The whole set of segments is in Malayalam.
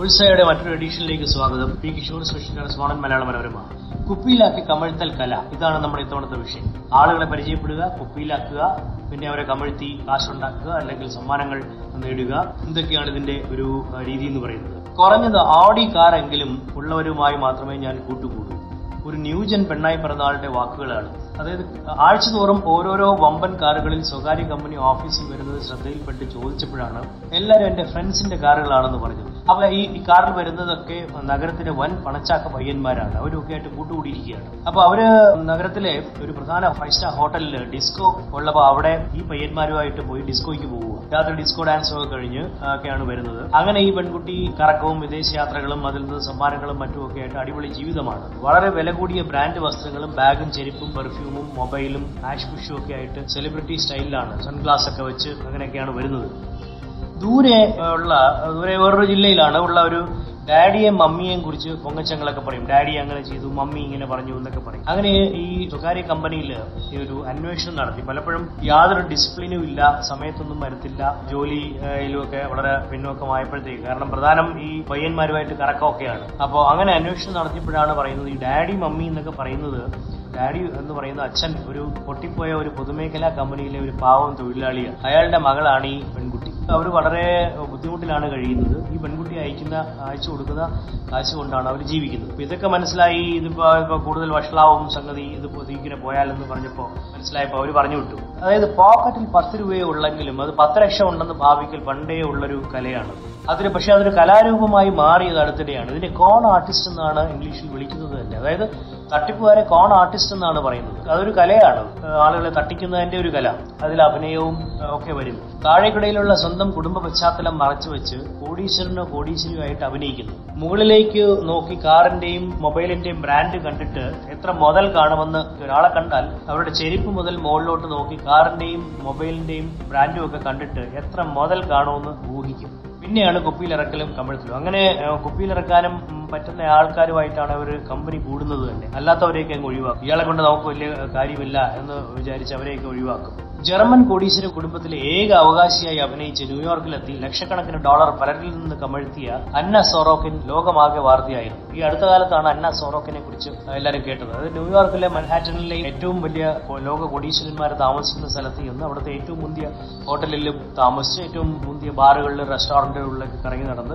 ഉത്സവയുടെ മറ്റൊരു എഡീഷനിലേക്ക് സ്വാഗതം. P Kishore special സ്മോണൻ Malayala Manorama. കുപ്പിയിലാക്കി കമഴ്ത്തൽ കല. ഇതാണ് നമ്മുടെ ഇത്തവണത്തെ വിഷയം. ആളുകളെ പരിചയപ്പെടുക കുപ്പിയിലാക്കുക പിന്നെ അവരെ കമഴ്ത്തി കാശുണ്ടാക്കുക അല്ലെങ്കിൽ സമ്മാനങ്ങൾ നേടുക. എന്തൊക്കെയാണ് ഇതിന്റെ ഒരു രീതി എന്ന് പറയുന്നത്? കുറഞ്ഞത് ആഡി കാറെങ്കിലും ഉള്ളവരുമായി മാത്രമേ ഞാൻ കൂട്ടുകൂടൂ. ഒരു ന്യൂജൻ പെണ്ണായി പിറന്ന ആളുടെ വാക്കുകളാണ്. അതായത് ആഴ്ചതോറും ഓരോരോ വമ്പൻ കാറുകളിൽ സ്വകാര്യ കമ്പനി ഓഫീസിൽ വരുന്നത് ശ്രദ്ധയിൽപ്പെട്ട് ചോദിച്ചപ്പോഴാണ് എല്ലാവരും എന്റെ ഫ്രണ്ട്സിന്റെ കാറുകളാണെന്ന് പറഞ്ഞത്. അപ്പൊ ഈ കാറിൽ വരുന്നതൊക്കെ നഗരത്തിലെ വൻ പണച്ചാക്ക പയ്യന്മാരാണ്. അവരൊക്കെ ആയിട്ട് കൂട്ടുകൂടിയിരിക്കുകയാണ്. അപ്പൊ അവർ നഗരത്തിലെ ഒരു പ്രധാന ഫൈവ് സ്റ്റാർ ഹോട്ടലിൽ ഡിസ്കോ ഉള്ളപ്പോ അവിടെ ഈ പയ്യന്മാരുമായിട്ട് പോയി ഡിസ്കോയ്ക്ക് പോവുക. രാത്രി ഡിസ്കോ ഡാൻസ് ഒക്കെ കഴിഞ്ഞ് ഒക്കെയാണ് വരുന്നത്. അങ്ങനെ ഈ പെൺകുട്ടി കറക്കവും വിദേശയാത്രകളും അതിൽ നിന്ന് സമ്മാനങ്ങളും മറ്റും ഒക്കെ ആയിട്ട് അടിപൊളി ജീവിതമാണ്. വളരെ വില കൂടിയ ബ്രാൻഡ് വസ്ത്രങ്ങളും ബാഗും ചെരുപ്പും പെർഫ്യൂമും മൊബൈലും ആഷ് പുഷും ഒക്കെ ആയിട്ട് സെലിബ്രിറ്റി സ്റ്റൈലിലാണ് സൺഗ്ലാസ് ഒക്കെ വെച്ച് അങ്ങനെയൊക്കെയാണ് വരുന്നത്. ദൂരെ ഉള്ള ദൂരെ വേറൊരു ജില്ലയിലാണ്. ഉള്ള ഒരു ഡാഡിയെ മമ്മിയെയും കുറിച്ച് പൊങ്ങച്ചങ്ങളൊക്കെ പറയും. ഡാഡി അങ്ങനെ ചെയ്തു മമ്മി ഇങ്ങനെ പറഞ്ഞു എന്നൊക്കെ പറയും. അങ്ങനെ ഈ സ്വകാര്യ കമ്പനിയിൽ ഈ ഒരു അന്വേഷണം നടത്തി. പലപ്പോഴും യാതൊരു ഡിസിപ്ലിനും ഇല്ല സമയത്തൊന്നും വരത്തില്ല ജോലിയിലുമൊക്കെ വളരെ പിന്നോക്കമായപ്പോഴത്തേക്ക് കാരണം പ്രധാനം ഈ പയ്യന്മാരുമായിട്ട് കറക്കമൊക്കെയാണ്. അപ്പോൾ അങ്ങനെ അന്വേഷണം നടത്തിയപ്പോഴാണ് പറയുന്നത് ഈ ഡാഡി മമ്മി എന്നൊക്കെ പറയുന്നത് ഡാഡി എന്ന് പറയുന്ന അച്ഛൻ ഒരു പൊട്ടിപ്പോയ ഒരു പൊതുമേഖലാ കമ്പനിയിലെ ഒരു പാവം തൊഴിലാളിയാണ് അയാളുടെ മകളാണ് ഈ പെൺകുട്ടി. അവർ വളരെ ബുദ്ധിമുട്ടിലാണ് കഴിയുന്നത്. ഈ പെൺകുട്ടി അയക്കുന്ന അയച്ചു കൊടുക്കുന്ന കാശ് കൊണ്ടാണ് അവർ ജീവിക്കുന്നത്. അപ്പൊ ഇതൊക്കെ മനസ്സിലായി ഇതിപ്പോ ഇപ്പൊ കൂടുതൽ വഷളാവും സംഗതി ഇതിപ്പോ ഇങ്ങനെ പോയാലെന്ന് പറഞ്ഞപ്പോ മനസ്സിലായപ്പോ അവർ പറഞ്ഞു വിട്ടു. അതായത് പോക്കറ്റിൽ പത്ത് രൂപയേ ഉള്ളെങ്കിലും അത് പത്ത് ലക്ഷം ഉണ്ടെന്ന് ഭാവിക്കൽ പണ്ടേ ഉള്ളൊരു കലയാണ്. അതിന് പക്ഷേ അതൊരു കലാരൂപമായി മാറിയത് അടുത്തിടെയാണ് ഇതിനെ കോൺ ആർട്ടിസ്റ്റ് എന്നാണ് ഇംഗ്ലീഷിൽ വിളിക്കുന്നത് തന്നെ. അതായത് തട്ടിപ്പുകാരെ കോൺ ആർട്ടിസ്റ്റ് എന്നാണ് പറയുന്നത്. അതൊരു കലയാണ്. ആളുകളെ തട്ടിക്കുന്നതിന്റെ ഒരു കല. അതിൽ അഭിനയവും ഒക്കെ വരും. താഴേക്കിടയിലുള്ള സ്വന്തം കുടുംബ പശ്ചാത്തലം മറച്ചു വെച്ച് കോടീശ്വരനോ കോടീശ്വരിയുമായിട്ട് അഭിനയിക്കുന്നു. മുകളിലേക്ക് നോക്കി കാറിന്റെയും മൊബൈലിന്റെയും ബ്രാൻഡ് കണ്ടിട്ട് എത്ര മുതൽ കാണുമെന്ന് ഒരാളെ കണ്ടാൽ അവരുടെ ചെരുപ്പ് മുതൽ മുകളിലോട്ട് നോക്കി കാറിന്റെയും മൊബൈലിന്റെയും ബ്രാൻഡും ഒക്കെ കണ്ടിട്ട് എത്ര മുതൽ കാണുമെന്ന് ഊഹിക്കും. പിന്നെയാണ് കുപ്പിയിലിറക്കലും കമഴ്ത്തലും അങ്ങനെ കുപ്പിയിലിറക്കാനും പറ്റുന്ന ആൾക്കാരുമായിട്ടാണ് അവർ കമ്പനി കൂടുന്നത് തന്നെ. അല്ലാത്തവരെയൊക്കെ അങ്ങ് ഒഴിവാക്കും. ഇയാളെ കൊണ്ട് നമുക്ക് വലിയ കാര്യമില്ല എന്ന് വിചാരിച്ച് അവരെയൊക്കെ ഒഴിവാക്കും. ജർമ്മൻ കോടീശ്വര കുടുംബത്തിലെ ഏക അവകാശിയായി അഭിനയിച്ച് ന്യൂയോർക്കിലെത്തി ലക്ഷക്കണക്കിന് ഡോളർ പലരിൽ നിന്ന് കമഴ്ത്തിയ അന്ന സോറോക്കിൻ ലോകമാകെ വാർത്തയായിരുന്നു. ഈ അടുത്ത കാലത്താണ് അന്ന സോറോക്കിനെ കുറിച്ച് എല്ലാവരും കേട്ടത്. അത് ന്യൂയോർക്കിലെ മൻഹാറ്റനിലെ ഏറ്റവും വലിയ ലോക കോടീശ്വരന്മാർ താമസിക്കുന്ന സ്ഥലത്ത് നിന്ന് അവിടുത്തെ ഏറ്റവും മുന്തിയ ഹോട്ടലിലും താമസിച്ച് ഏറ്റവും മുന്തിയ ബാറുകളിലും റെസ്റ്റോറന്റുകളിലൊക്കെ കറങ്ങി നടന്ന്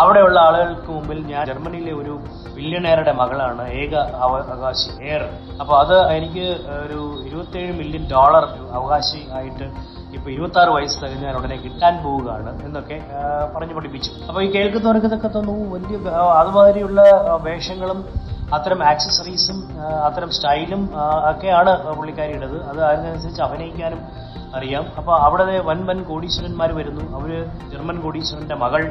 അവിടെയുള്ള ആളുകൾക്ക് മുമ്പിൽ ഞാൻ ജർമ്മനിയിലെ ഒരു ബില്യണയറുടെ മകളാണ്. ഏക അവ- അവകാശി എയർ അപ്പൊ അത് എനിക്ക് ഒരു ഇരുപത്തിയേഴ് മില്യൺ ഡോളർ അവകാശി ആയിട്ട് ഇപ്പൊ ഇരുപത്തി ആറ് വയസ്സ് തികഞ്ഞാൽ ഉടനെ കിട്ടാൻ പോവുകയാണ് എന്നൊക്കെ പറഞ്ഞു പഠിപ്പിച്ചു. അപ്പൊ ഈ കേൾക്കുന്നവർക്ക് ഇതൊക്കെ തോന്നുന്നു വലിയ അതുമാതിരിയുള്ള വേഷങ്ങളും അത്തരം ആക്സസറീസും അത്തരം സ്റ്റൈലും ഒക്കെയാണ് പുള്ളിക്കാരിയുടേത്. അത് അതിനനുസരിച്ച് അഭിനയിക്കാനും അറിയാം. അപ്പൊ അവിടെ വൻ വൻ കോടീശ്വരന്മാർ വരുന്നു. അവർ ജർമ്മൻ കോടീശ്വരന്റെ മകൾ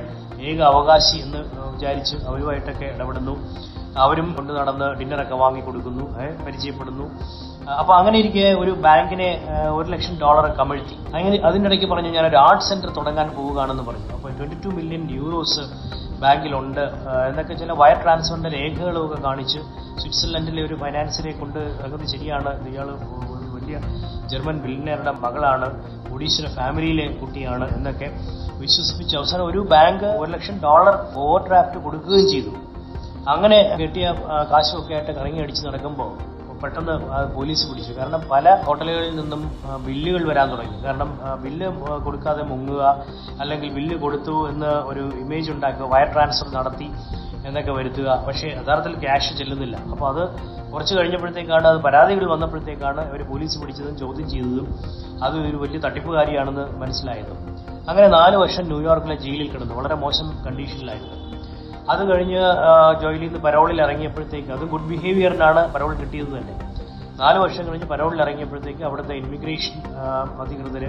ഏക അവകാശി എന്ന് വിചാരിച്ച് അവരുമായിട്ടൊക്കെ ഇടപെടുന്നു. അവരും കൊണ്ട് നടന്ന് ഡിന്നറൊക്കെ വാങ്ങി കൊടുക്കുന്നു പരിചയപ്പെടുന്നു. അപ്പൊ അങ്ങനെ ഇരിക്കെ ഒരു ബാങ്കിനെ ഒരു ലക്ഷം ഡോളർ കമഴ്ത്തി. അങ്ങനെ അതിനിടയ്ക്ക് പറഞ്ഞു ഞാൻ ഒരു ആർട്ട് സെന്റർ തുടങ്ങാൻ പോവുകയാണെന്ന് പറഞ്ഞു. അപ്പൊ ട്വന്റി ടു മില്യൺ യൂറോസ് ബാങ്കിലുണ്ട് എന്നൊക്കെ ചില വയർ ട്രാൻസ്ഫറിന്റെ രേഖകളൊക്കെ കാണിച്ച് സ്വിറ്റ്സർലൻഡിലെ ഒരു ഫൈനാൻസിനെ കൊണ്ട് അതൊക്കെ ശരിയാണ്. ഇയാൾ വലിയ ജർമ്മൻ ബില്ലിനറുടെ മകളാണ്. ഒഡീഷയുടെ ഫാമിലിയിലെ കുട്ടിയാണ് എന്നൊക്കെ വിശ്വസിപ്പിച്ച് അവസാനം ഒരു ബാങ്ക് ഒരു ലക്ഷം ഡോളർ ഓവർ ഡ്രാഫ്റ്റ് കൊടുക്കുകയും ചെയ്തു. അങ്ങനെ കിട്ടിയ കാശുമൊക്കെ ആയിട്ട് കറങ്ങി അടിച്ച് നടക്കുമ്പോൾ പെട്ടെന്ന് പോലീസ് പിടിച്ചു. കാരണം പല ഹോട്ടലുകളിൽ നിന്നും ബില്ലുകൾ വരാൻ തുടങ്ങി. കാരണം ബില്ല് കൊടുക്കാതെ മുങ്ങുക അല്ലെങ്കിൽ ബില്ല് കൊടുത്തു എന്ന് ഒരു ഇമേജ് ഉണ്ടാക്കുക വയർ ട്രാൻസ്ഫർ നടത്തി എന്നൊക്കെ വരുത്തുക. പക്ഷേ യഥാർത്ഥത്തിൽ ക്യാഷ് ചെല്ലുന്നില്ല. അപ്പോൾ അത് കുറച്ച് കഴിഞ്ഞപ്പോഴത്തേക്കാണ് അത് പരാതികൾ വന്നപ്പോഴത്തേക്കാണ് അവർ പോലീസ് പിടിച്ചതും ചോദ്യം ചെയ്തതും അത് ഒരു വലിയ തട്ടിപ്പുകാരിയാണെന്ന് മനസ്സിലായതും. അങ്ങനെ നാല് വർഷം ന്യൂയോർക്കിലെ ജയിലിൽ കിടന്നു. വളരെ മോശം കണ്ടീഷനിലായിരുന്നു അത് കഴിഞ്ഞ് ജോയിലിൽ നിന്ന് പരോളിൽ ഇറങ്ങിയപ്പോഴത്തേക്ക് അത് ഗുഡ് ബിഹേവിയറിനാണ് പരോൾ കിട്ടിയത് തന്നെ. നാല് വർഷം കഴിഞ്ഞ് പരോളിൽ ഇറങ്ങിയപ്പോഴത്തേക്ക് അവിടുത്തെ ഇമിഗ്രേഷൻ അധികൃതർ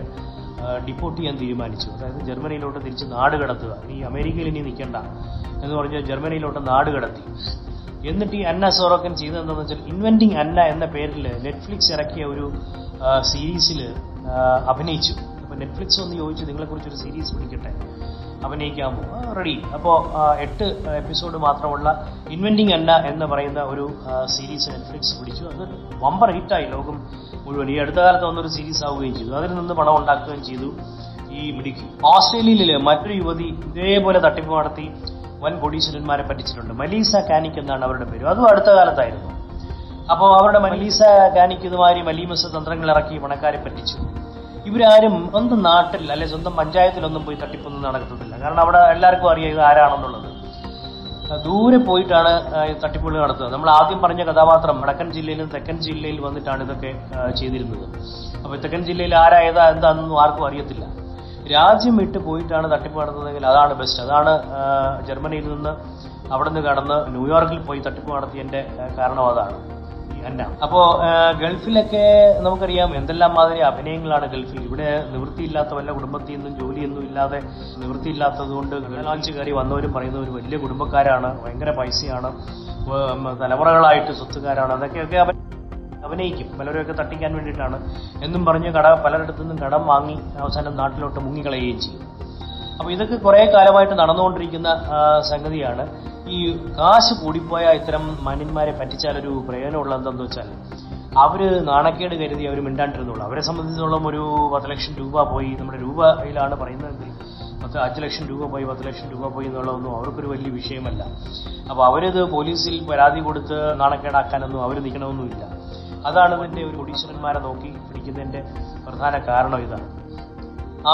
ഡിപ്പോർട്ട് ചെയ്യാൻ തീരുമാനിച്ചു. അതായത് ജർമ്മനിയിലോട്ട് തിരിച്ച് നാട് കടത്തുക. ഈ അമേരിക്കയിൽ ഇനി നിൽക്കണ്ട എന്ന് പറഞ്ഞ് ജർമ്മനിയിലോട്ട് നാട് കടത്തി. എന്നിട്ട് ഈ അന്ന സോറോക്കൻ ചെയ്തതെന്താണെന്ന് വെച്ചാൽ ഇൻവെന്റിങ് അന്ന എന്ന പേരിൽ നെറ്റ്ഫ്ലിക്സ് ഇറക്കിയ ഒരു സീരീസിൽ അഭിനയിച്ചു. അപ്പോൾ നെറ്റ്ഫ്ലിക്സ് ഒന്ന് ചോദിച്ചു നിങ്ങളെക്കുറിച്ച് ഒരു സീരീസ് പിടിക്കട്ടെ? അഭിനയിക്കാമോ? റെഡി അപ്പോൾ എട്ട് എപ്പിസോഡ് മാത്രമുള്ള ഇൻവെന്റിങ് അല്ല എന്ന് പറയുന്ന ഒരു സീരീസ് നെറ്റ്ഫ്ലിക്സ് പിടിച്ചു. അത് വമ്പർ ഹിറ്റായി ലോകം മുഴുവൻ. ഈ അടുത്ത കാലത്ത് വന്നൊരു സീരീസ് ആവുകയും ചെയ്തു. അതിൽ നിന്ന് പണം ഉണ്ടാക്കുകയും ചെയ്തു ഈ മിടുക്കി. ഓസ്ട്രേലിയയിലെ മറ്റൊരു യുവതി ഇതേപോലെ തട്ടിപ്പ് നടത്തി വൻ കൊടീശ്വരന്മാരെ പറ്റിച്ചിട്ടുണ്ട്. മലീസ കാനിക് എന്നാണ് അവരുടെ പേര്. അതും അടുത്ത കാലത്തായിരുന്നു. അപ്പോൾ അവരുടെ മലീസ കാനിക് ഇതുമാതിരി മലീമസ തന്ത്രങ്ങൾ ഇറക്കി പണക്കാരെ പറ്റിച്ചു. ഇവരാരും സ്വന്തം നാട്ടിൽ അല്ലെ സ്വന്തം പഞ്ചായത്തിലൊന്നും പോയി തട്ടിപ്പൊന്നും നടക്കത്തില്ല. കാരണം അവിടെ എല്ലാവർക്കും അറിയാം ഇത് ആരാണെന്നുള്ളത്. ദൂരെ പോയിട്ടാണ് തട്ടിപ്പുകൾ നടത്തുന്നത് നമ്മൾ ആദ്യം പറഞ്ഞ കഥാപാത്രം വടക്കൻ ജില്ലയിലും തെക്കൻ ജില്ലയിൽ വന്നിട്ടാണ് ഇതൊക്കെ ചെയ്തിരുന്നത്. അപ്പോൾ തെക്കൻ ജില്ലയിൽ ആരായതാ എന്താണെന്നൊന്നും ആർക്കും അറിയത്തില്ല. രാജ്യം വിട്ട് പോയിട്ടാണ് തട്ടിപ്പ് നടത്തുന്നതെങ്കിൽ അതാണ് ബെസ്റ്റ് അതാണ് ജർമ്മനിയിൽ നിന്ന് അവിടെ നിന്ന് കടന്ന് ന്യൂയോർക്കിൽ പോയി തട്ടിപ്പ് നടത്തിയതിന്റെ കാരണം അതാണ്. അപ്പോ ഗൾഫിലൊക്കെ നമുക്കറിയാം എന്തെല്ലാം മാതിരി അഭിനയങ്ങളാണ് ഗൾഫിൽ. ഇവിടെ നിവൃത്തിയില്ലാത്ത വല്ല കുടുംബത്തിൽ നിന്നും ജോലിയൊന്നും ഇല്ലാതെ നിവൃത്തിയില്ലാത്തത് കൊണ്ട് ഗൾഫാഞ്ച് കയറി വന്നവരും പറയുന്നവരും വലിയ കുടുംബക്കാരാണ് ഭയങ്കര പൈസയാണ് തലമുറകളായിട്ട് സ്വത്തുകാരാണ്. അതൊക്കെയൊക്കെ അവൻ അഭിനയിക്കും. പലരെയൊക്കെ തട്ടിക്കാൻ വേണ്ടിയിട്ടാണ്. എന്നും പറഞ്ഞ് കട പലരിടത്തു നിന്നും കടം വാങ്ങി അവസാനം നാട്ടിലോട്ട് മുങ്ങിക്കളയുകയും ചെയ്യും. അപ്പോൾ ഇതൊക്കെ കുറേ കാലമായിട്ട് നടന്നുകൊണ്ടിരിക്കുന്ന സംഗതിയാണ്. ഈ കാശ് കൂടിപ്പോയ ഇത്തരം മന്യന്മാരെ പറ്റിച്ചാൽ ഒരു പ്രയോജനമുള്ള എന്തെന്ന് വെച്ചാൽ അവർ നാണക്കേട് കരുതി അവർ മിണ്ടാണ്ടിരുന്നുള്ളൂ അവരെ സംബന്ധിച്ചിടത്തോളം ഒരു പത്ത് ലക്ഷം രൂപ പോയി നമ്മുടെ രൂപയിലാണ് പറയുന്നതെങ്കിൽ പത്ത് അഞ്ച് ലക്ഷം രൂപ പോയി പത്ത് ലക്ഷം രൂപ പോയി എന്നുള്ളതൊന്നും അവർക്കൊരു വലിയ വിഷയമല്ല. അപ്പോൾ അവരത് പോലീസിൽ പരാതി കൊടുത്ത് നാണക്കേടാക്കാനൊന്നും അവർ നിൽക്കണമെന്നുമില്ല അതാണ് ഇതിന്റെ ഒരു ഒഡീഷണന്മാരെ നോക്കി പിടിക്കുന്നതിന്റെ പ്രധാന കാരണം ഇതാണ്.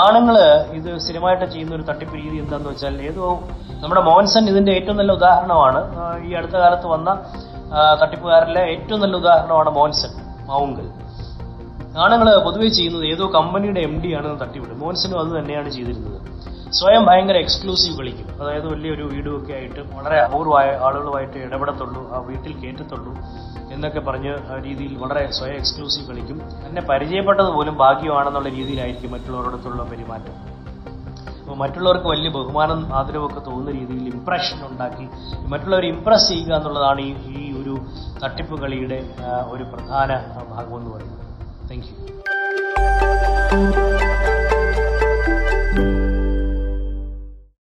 ആണുങ്ങൾ ഇത് സ്ഥിരമായിട്ട് ചെയ്യുന്ന ഒരു തട്ടിപ്പ് രീതി എന്താന്ന് വെച്ചാൽ ഏതോ നമ്മുടെ മോൻസൺ ഇതിന്റെ ഏറ്റവും നല്ല ഉദാഹരണമാണ്. ഈ അടുത്ത കാലത്ത് വന്ന തട്ടിപ്പുകാരിലെ ഏറ്റവും നല്ല ഉദാഹരണമാണ് മോൻസൺ മാവുങ്കൽ. ആണുങ്ങൾ പൊതുവെ ചെയ്യുന്നത് ഏതോ കമ്പനിയുടെ എം ഡി ആണെന്ന് തട്ടിവിടും. മോഹൻസനും അത് തന്നെയാണ് ചെയ്തിരുന്നത്. സ്വയം ഭയങ്കര എക്സ്ക്ലൂസീവ് കളിക്കും അതായത് വലിയൊരു വീടുമൊക്കെ ആയിട്ട് വളരെ അപൂർവമായ ആളുകളുമായിട്ട് ഇടപെടത്തുള്ളൂ ആ വീട്ടിൽ കയറ്റത്തുള്ളൂ എന്നൊക്കെ പറഞ്ഞ് ആ രീതിയിൽ വളരെ സ്വയം എക്സ്ക്ലൂസീവ് കളിക്കും എന്നെ പരിചയപ്പെട്ടത് പോലും ഭാഗ്യമാണെന്നുള്ള രീതിയിലായിരിക്കും മറ്റുള്ളവരോടത്തുള്ള പെരുമാറ്റം. അപ്പോൾ മറ്റുള്ളവർക്ക് വലിയ ബഹുമാനം ആദരവൊക്കെ തോന്നുന്ന രീതിയിൽ ഇംപ്രഷൻ ഉണ്ടാക്കി മറ്റുള്ളവരെ ഇംപ്രസ് ചെയ്യുക എന്നുള്ളതാണ് ഈ ഈ ഒരു തട്ടിപ്പ് കളിയുടെ ഒരു പ്രധാന ഭാഗമെന്ന് പറയുന്നത്. Thank you